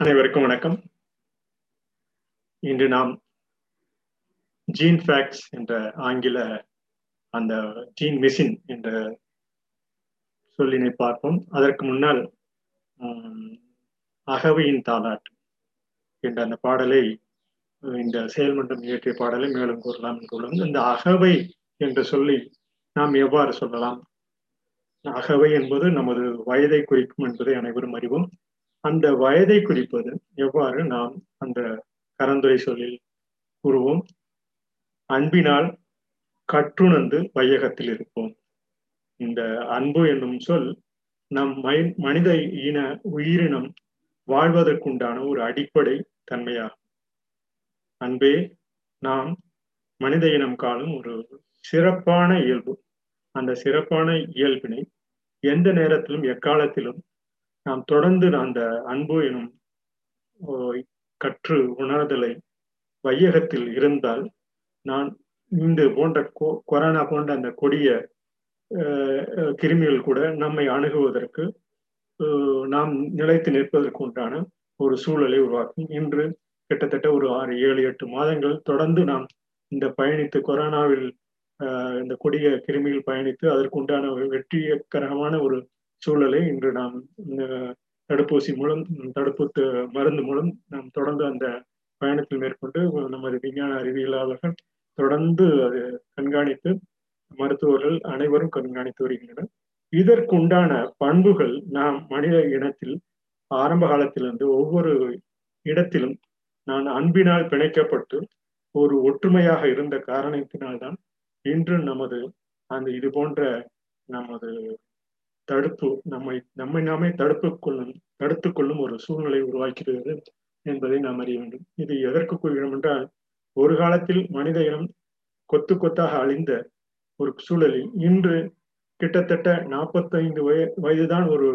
அனைவருக்கும் வணக்கம். இன்று நாம் ஜீன் ஃபேக்ட்ஸ் என்ற ஆங்கில அந்த ஜீன் மிஷின் என்ற சொல்லினை பார்ப்போம். அதற்கு முன்னால் அகவையின் தாலாட் என்ற அந்த பாடலை இந்த செயல்மன்றம் இயற்றிய பாடலை மேலும் கூறலாம் என்று இந்த அகவை என்று சொல்லி நாம் எவ்வாறு சொல்லலாம்? அகவை என்பது நமது வயதை குறிக்கும் என்பதை அனைவரும் அறிவோம். அந்த வயதை குறிப்பது எவ்வாறு நாம் அந்த கரந்துரை சொல்லில் கூறுவோம்? அன்பினால் கற்றுணர்ந்து வையகத்தில் இருப்போம். இந்த அன்பு என்னும் சொல் நம் மனித இன உயிரினம் வாழ்வதற்குண்டான ஒரு அடிப்படை தன்மையாகும். அன்பே நாம் மனித இனம் காணும் ஒரு சிறப்பான இயல்பு. அந்த சிறப்பான இயல்பினை எந்த நேரத்திலும் எக்காலத்திலும் நாம் தொடர்ந்து அந்த அன்பு எனும் கற்று உணர்தலை வையகத்தில் இருந்தால் நான் இந்த போன்ற கொரோனா போன்ற அந்த கொடிய கிருமிகள் கூட நம்மை அணுகுவதற்கு நாம் நிலைத்து நிற்பதற்கு உண்டான ஒரு சூழலை உருவாக்கும். இன்று கிட்டத்தட்ட ஒரு ஆறு ஏழு எட்டு மாதங்கள் தொடர்ந்து நாம் இந்த பயணித்து கொரோனாவில் இந்த கொடிய கிருமியில் பயணித்து அதற்கு உண்டான வெற்றிகரமான ஒரு சூழலை இன்று நாம் தடுப்பூசி மூலம் தடுப்பு மருந்து மூலம் நாம் தொடர்ந்து அந்த பயணத்தில் மேற்கொண்டு நமது விஞ்ஞான அறிவியலாளர்கள் தொடர்ந்து அது கண்காணித்து மருத்துவர்கள் அனைவரும் கண்காணித்து வருகின்றனர். இதற்குண்டான பண்புகள் நாம் மனித இனத்தில் ஆரம்ப காலத்திலிருந்து ஒவ்வொரு இடத்திலும் நான் அன்பினால் பிணைக்கப்பட்டு ஒரு ஒற்றுமையாக இருந்த காரணத்தினால்தான் இன்று நமது அந்த இது போன்ற நமது தடுப்பு நம்மை நம்மை நாமே தடுப்பு கொள்ளும் தடுத்து கொள்ளும் ஒரு சூழ்நிலை உருவாக்கிறது என்பதை நாம் அறிய வேண்டும். இது எதற்கு கூறுகிறோம் என்றால் ஒரு காலத்தில் மனித இனம் கொத்து கொத்தாக அழிந்த ஒரு சூழலில் இன்று கிட்டத்தட்ட நாற்பத்தைந்து வய வயதுதான் ஒரு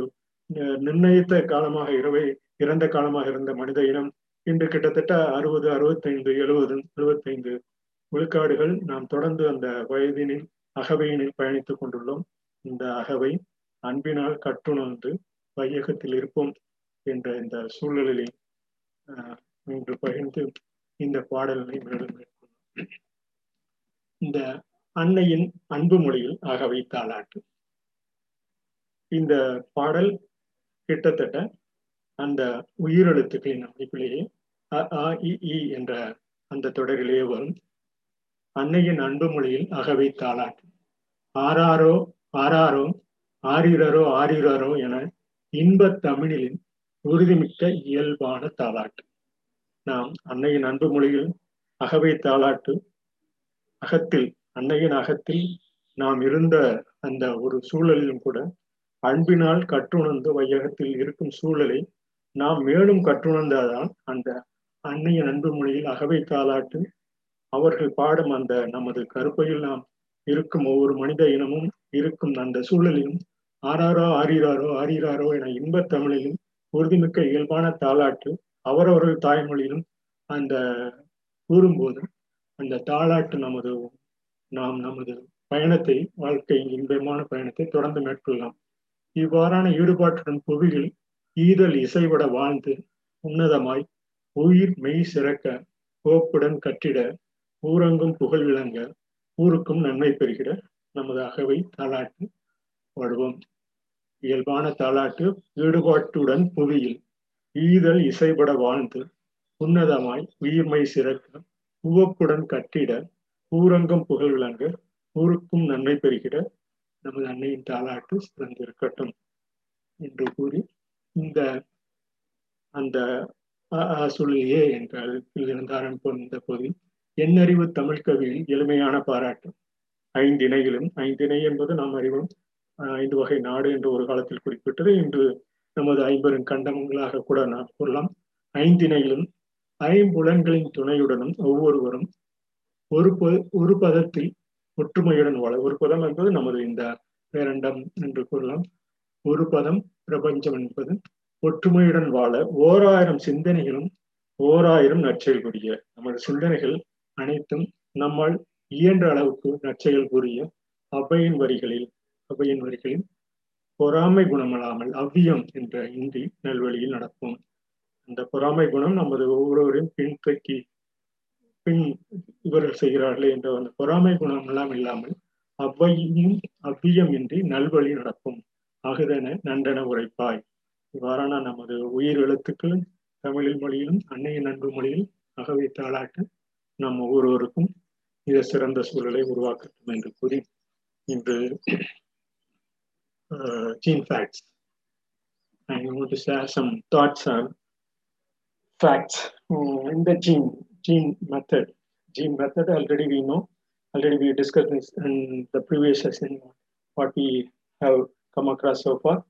நிர்ணயித்த காலமாக இரவை இறந்த காலமாக இருந்த மனித இனம் இன்று கிட்டத்தட்ட அறுபது அறுபத்தைந்து எழுபது எழுபத்தைந்து விழுக்காடுகள் நாம் தொடர்ந்து அந்த வயதினில் அகவையினில் பயணித்துக் கொண்டுள்ளோம். இந்த அகவை அன்பினால் கட்டுணர்ந்து வையகத்தில் இருப்போம் என்ற இந்த சூழ்நிலையை இன்று பகிர்ந்து இந்த பாடல்களை மேலும் மேற்கொள்ளும் இந்த அன்னையின் அன்பு மொழியில் ஆக வைத்தாளாட்டு இந்த பாடல் கிட்டத்தட்ட அந்த உயிரெழுத்துக்களின் அமைப்பிலேயே அ ஆ இ என்ற அந்த தொடரிலேயே வரும். அன்னையின் அன்பு மொழியில் அகவை தாளாட்டு. ஆறாரோ ஆறாரோ ஆரிரரோ ஆரிரரோ என இன்பத் தமிழின் உறுதிமிக்க இயல்பான தாளாட்டு. நாம் அன்னையின் அன்பு மொழியில் அகவை தாளாட்டு அகத்தில் அன்னையின் அகத்தில் நாம் இருந்த அந்த ஒரு சூழலிலும் கூட அன்பினால் கற்றுணர்ந்து வையகத்தில் இருக்கும் சூழலை நாம் மேலும் கற்றுணர்ந்தால்தான் அந்த அன்னையின் அன்பு மொழியில் அகவை தாளாட்டு அவர்கள் பாடும் அந்த நமது கருப்பையில் நாம் இருக்கும் ஒவ்வொரு மனித இனமும் இருக்கும் அந்த சூழலிலும் ஆறாரோ ஆறிராரோ ஆறிராரோ என இன்பத் தமிழிலும் உறுதிமிக்க இயல்பான தாளாட்டு அவரவர்கள் தாய்மொழியிலும் அந்த கூறும்போது அந்த தாளாட்டு நமது நாம் நமது பயணத்தை வாழ்க்கை இன்பமான பயணத்தை தொடர்ந்து மேற்கொள்ளலாம். இவ்வாறான ஈடுபாட்டுடன் புவியில் ஈதல் இசைவிட வாழ்ந்து உன்னதமாய் உயிர் மெய் சிறக்க கோப்புடன் கட்டிட ஊரங்கும் புகழ் விளங்க ஊருக்கும் நன்மை பெறுகிற நமது அகவை தாளாட்டு பாடுவோம் இயல்பான தாளாட்டு ஈடுபாட்டுடன் புவியில். ஈதல் இசைபட வாழ்ந்து உன்னதமாய் உயிர்மை சிறக்க உவப்புடன் கட்டிட ஊரங்கம் புகழ் விளங்க ஊருக்கும் நன்மை பெறுகிற நமது அன்னையின் தாளாட்டு சிறந்திருக்கட்டும் என்று கூறி இந்த அந்த சொல்லியே என்ற இருந்தாரன் இருந்து ஆரம்பிப்போம் இந்த போது எண்ணறிவு தமிழ் கவியில் எளிமையான பாராட்டு. ஐந்திணையிலும் ஐந்திணை என்பது நாம் அறிவோம். ஐந்து வகை நாடு என்று ஒரு காலத்தில் குறிப்பிட்டது. இன்று நமது ஐம்பெரும் கண்டங்களாக கூட நாம் கூறலாம். ஐந்திணையிலும் ஐம்புலன்களின் துணையுடனும் ஒவ்வொருவரும் ஒரு ப ஒரு பதத்தில் ஒற்றுமையுடன் வாழ ஒரு பதம் என்பது நமது இந்த பேரண்டம் என்று கூறலாம். ஒரு பதம் பிரபஞ்சம் என்பது ஒற்றுமையுடன் வாழ ஓர் ஆயிரம் சிந்தனைகளும் ஓர் ஆயிரம் நற்செயல் புரிய நமது சிந்தனைகள் அனைத்தும் நம்மால் இயன்ற அளவுக்கு நற்செயல் புரிய அவையின் வரிகளில் அவையின் வரிகளில் பொறாமை குணமல்லாமல் அவ்வியம் என்ற இந்தி நல்வழியில் நடப்போம் அந்த பொறாமை குணம் நமது ஒவ்வொருவரையும் பின்பற்றி பின் இவர்கள் செய்கிறார்களே என்ற அந்த பொறாமை குணம் எல்லாம் இல்லாமல் அவ்வையும் அவ்வியம் இன்றி நல்வழி நடக்கும். ஆகுதன நன்றன உரைப்பாய். இவ்வாறான நமது உயிர் எழுத்துக்களும் தமிழில் மொழியிலும் அன்னைய நண்பு மொழியில் அகவை தாளாட்ட நம் ஒவ்வொருவருக்கும் மிக சிறந்த சூழலை உருவாக்கட்டும் என்று கூறி இன்று gene facts. I want to share some thoughts on facts uh, in the gene gene method. Gene method already we know. Already we discussed this in the previous session. What we have come across so far.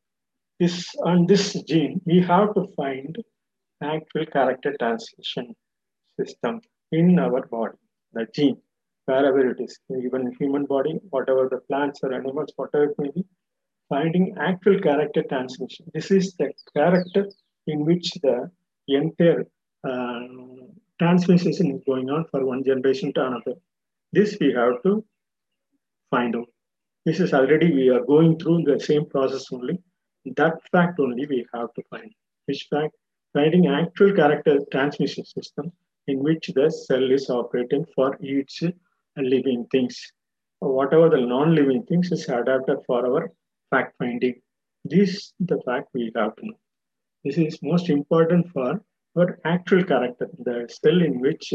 This on this gene we have to find actual character translation system in our body. The gene, wherever it is, even human body, whatever the plants or animals, whatever it may be, finding actual character transmission. This is the character in which the entire uh, transmission is going on for one generation to another. This we have to find out. This is already we are going through the same process only. That fact only we have to find. Which fact? Finding actual character transmission system in which the cell is operating for each living things. Whatever the non-living things is adapted for our fact finding. This the fact we have to know. This is most important for our actual character, the cell in which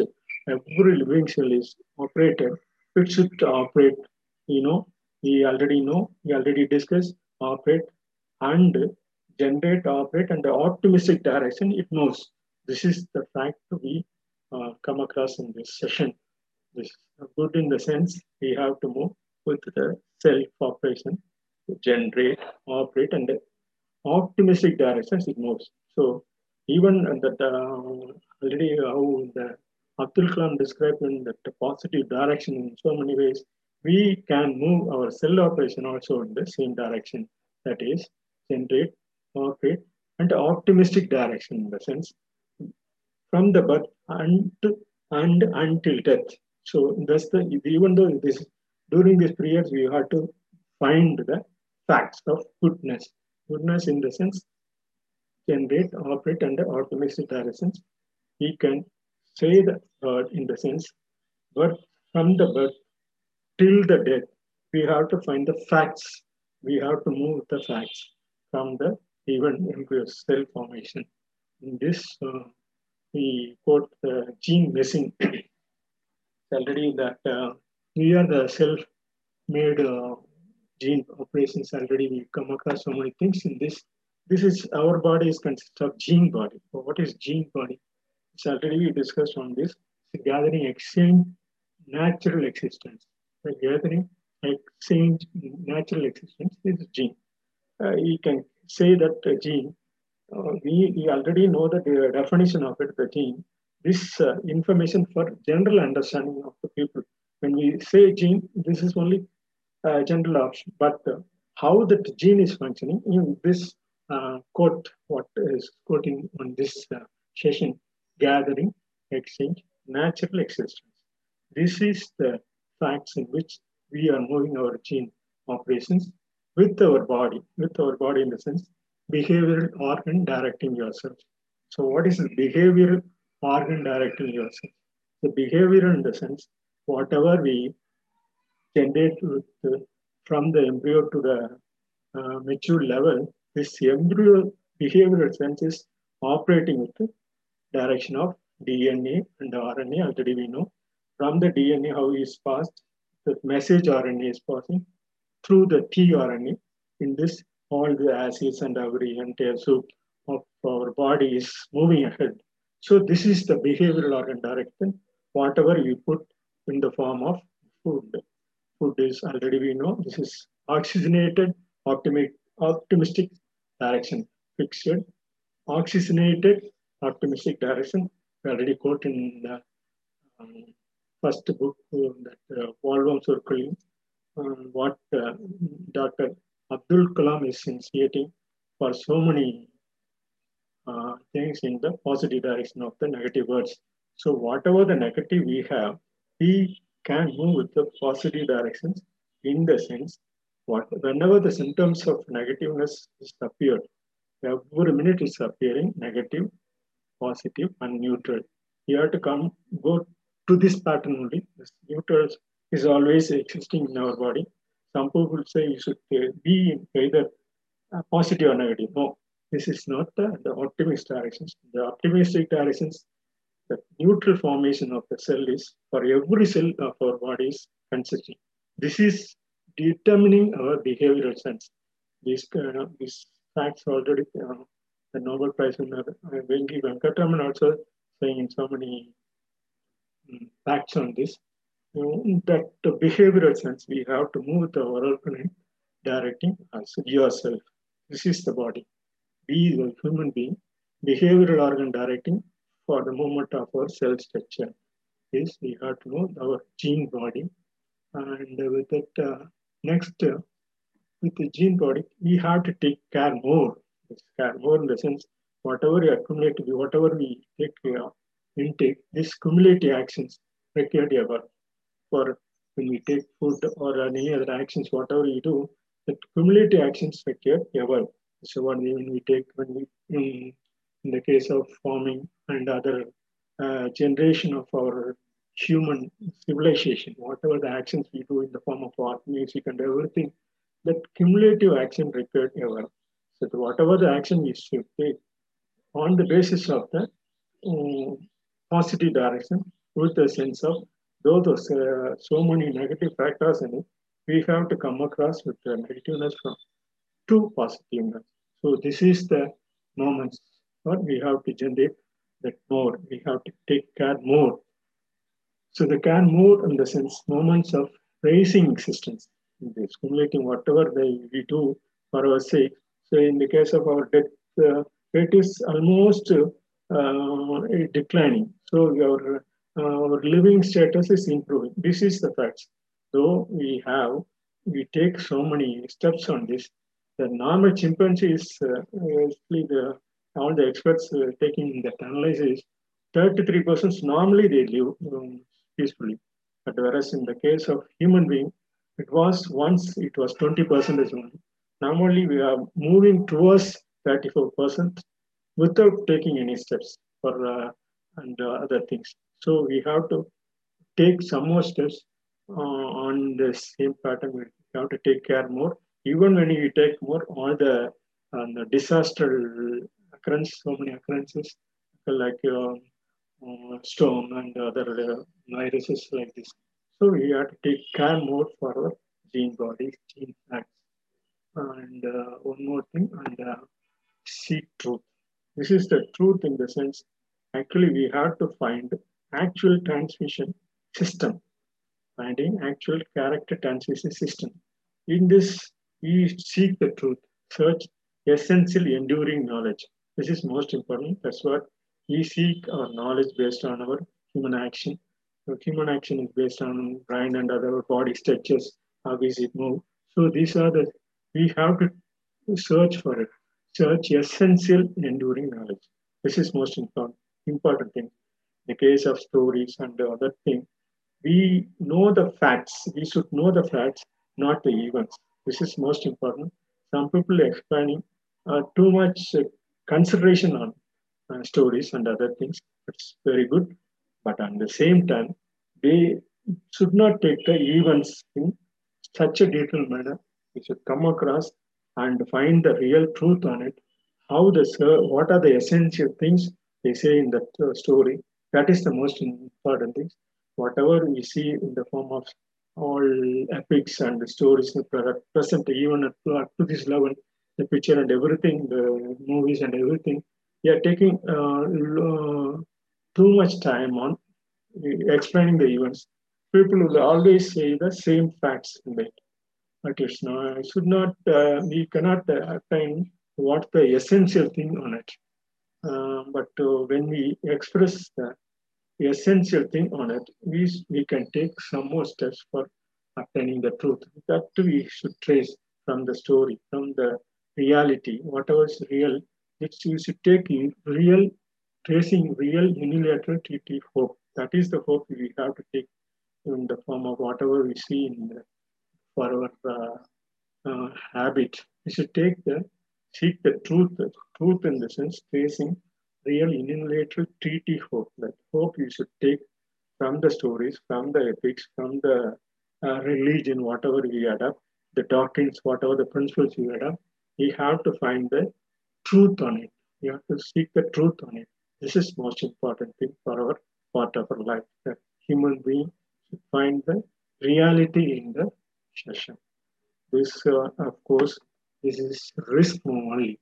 every living cell is operated. It should operate, you know, we already know, we already discussed, operate and generate, operate, and the optimistic direction it knows. This is the fact we uh, come across in this session. This is good in the sense we have to move with the self operation generate, operate, and optimistic directions it moves. So even that uh, already how the Abdul Kalam described in that positive direction in so many ways, we can move our cell operation also in the same direction. That is, generate, operate, and optimistic direction in the sense from the birth and and until death. So that's the even though this during these periods we have to find the facts of goodness. Goodness in the sense, generate, operate under optimistic directions. We can say the word in the sense, but from the birth till the death, we have to find the facts. We have to move the facts from the even embryo cell formation. In this, uh, we quote the gene missing. already that uh, we are the self-made uh, gene operations already we come across so many things in this. This is our body is consist of gene body. So what is gene body? It's already we discussed on this. The gathering exchange natural existence. The gathering exchange natural existence is gene. Uh, you can say that gene uh, we, we already know that the definition of it the gene this uh, information for general understanding of the people. When we say gene this is only uh, general option. But uh, how that gene is functioning in this uh, quote, what is quoting on this session, gathering, exchange, natural existence. This is the facts in which we are moving our gene operations with our body, with our body in the sense, behavioral organ directing yourself. So what is the behavioral organ directing yourself? The behavior in the sense, whatever we generate with, from the embryo to the uh, mature level, this embryo behavioral sense is operating with the direction of DNA and RNA. Already we know from the DNA how is passed, the message RNA is passing through the tRNA. In this, all the acids and every entire soup of our body is moving ahead. So this is the behavioral organ direction, whatever you put in the form of food food is already we know this is oxygenated optimic, optimistic direction fixed oxygenated optimistic direction we already quote in the um, first book uh, that uh, Waldbaum circling um, what uh, Dr. Abdul Kalam is initiating for so many uh, things in the positive direction of the negative words. So whatever the negative we have, we can move with the positive directions in the sense what whenever the symptoms of negativeness is appeared, every minute is appearing negative positive, and neutral. You have to come go to this pattern only. This neutral is always existing in our body. Some people say you should uh, be either uh, positive or negative. No, this is not the, the optimist directions. The optimistic directions, the neutral formation of the cell is for every cell of our body is consistent. This is determining our behavioral sense. These, uh, these facts already, uh, the Nobel Prize winner uh, Venki Venkataraman also saying in so many um, facts on this, you know, that the behavioral sense, we have to move the oral directing us, yourself. This is the body. Be the human being, behavioral organ directing for the movement of our cell structure. Is we have to know our gene body. And with that, uh, next, uh, with the gene body, we have to take care more. Care more in the sense, whatever we accumulate, whatever we take of, intake, these cumulative actions required ever. For when we take food or any other actions, whatever we do, the cumulative actions required ever. So when we, when we take, when we, in, in the case of farming and other uh, generation of our human civilization, whatever the actions we do in the form of art, music, and everything, that cumulative action required ever. So whatever the action we should take on the basis of the um, positive direction with the sense of though those uh, so many negative factors in it, we have to come across with the negativeness from two positiveness. So this is the moments we have to generate that more. We have to take care more. So the care more in the sense moments of raising existence, accumulating whatever they, we do for our sake. So in the case of our death uh, rate is almost uh, declining. So our, uh, our living status is improving. This is the facts. Though we have, we take so many steps on this. The normal chimpanzee is uh, actually the all the experts uh, taking that analysis. 33% normally they live um, peacefully. But whereas in the case of human being, it was once it was 20% only. Normally we are moving towards 34% without taking any steps for uh, and uh, other things. So we have to take some more steps uh, on the same pattern. We have to take care more. Even when you take more, all the, the disaster occurrence, so many occurrences like um, uh, storm and other uh, viruses like this. So we have to take care more for our gene bodies, gene facts. And uh, one more thing, and seek truth. This is the truth in the sense, actually we have to find actual transmission system, finding actual character transmission system. In this, we seek the truth, search essential enduring knowledge. This is most important. That's what we seek our knowledge based on our human action. So human action is based on brain and other body structures, how is it move. So these are the, we have to search for it, search essential enduring knowledge. This is most important, important thing. In the case of stories and the other thing, we know the facts. We should know the facts, not the events. This is most important. Some people explaining uh, too much consideration on uh, stories and other things. It's very good. But at the same time, they should not take the events in such a detailed manner. We should come across and find the real truth on it. How the what are the essential things they say in the story? That is the most important thing. Whatever we see in the form of all epics and stories present, even up to this level, the picture and everything, the movies and everything, we are taking uh, too much time on explaining the events. People will always say the same facts in it. But it's not, it should not, uh, we cannot uh, attain what the essential thing on it. Uh, but uh, when we express the essential thing on it, we, we can take some more steps for obtaining the truth. That we should trace from the story, from the reality, whatever is real, it's, you should take real, tracing real unilateral TT hope. That is the hope we have to take in the form of whatever we see in the, for our uh, uh, habit. We should take the, seek the truth, the truth in the sense, tracing real unilateral treaty hope. That hope you should take from the stories, from the epics, from the uh, religion, whatever we adopt, the doctrines, whatever the principles you adopt, we have to find the truth on it. You have to seek the truth on it. This is most important thing for our part of our life. That human being should find the reality in the session. This, uh, of course, this is risk move only.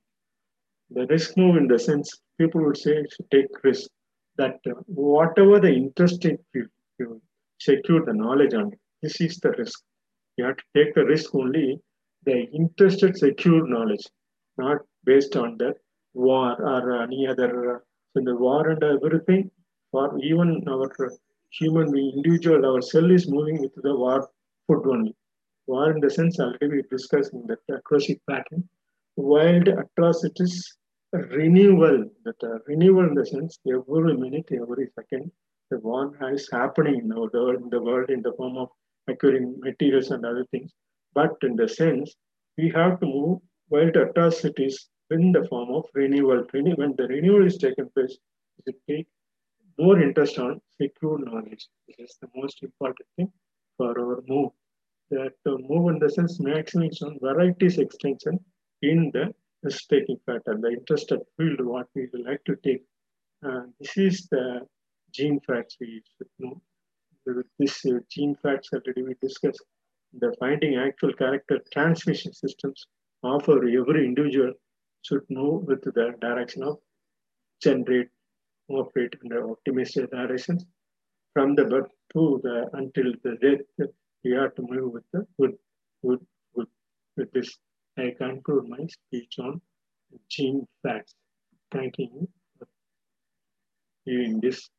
The risk move in the sense people would say should take risk. That uh, whatever the interested you, you secure the knowledge on it. This is the risk. You have to take the risk only the interested secure knowledge, not based on the war or any other. So the war and everything, or even our human being, individual, our cell is moving with the war food only. War in the sense already we discussed in the acrostic pattern. Wild atrocities renewal, that uh, renewal in the sense every minute, every second, the war is happening in world, in the world in the form of acquiring materials and other things. But in the sense, we have to move wild atrocities in the form of renewal. When the renewal is taken place, it take more interest on secure knowledge. This is the most important thing for our move. That uh, move in the sense on varieties extension in the risk-taking pattern, the interested field, what we like to take. Uh, this is the gene facts we should know. This uh, gene facts already we discussed. The finding actual character transmission systems offer every individual should know with the direction of generate, operate in the optimistic directions from the birth to the until the death. We have to move with the good, good, good. With this, I conclude my speech on gene facts. Thanking you in this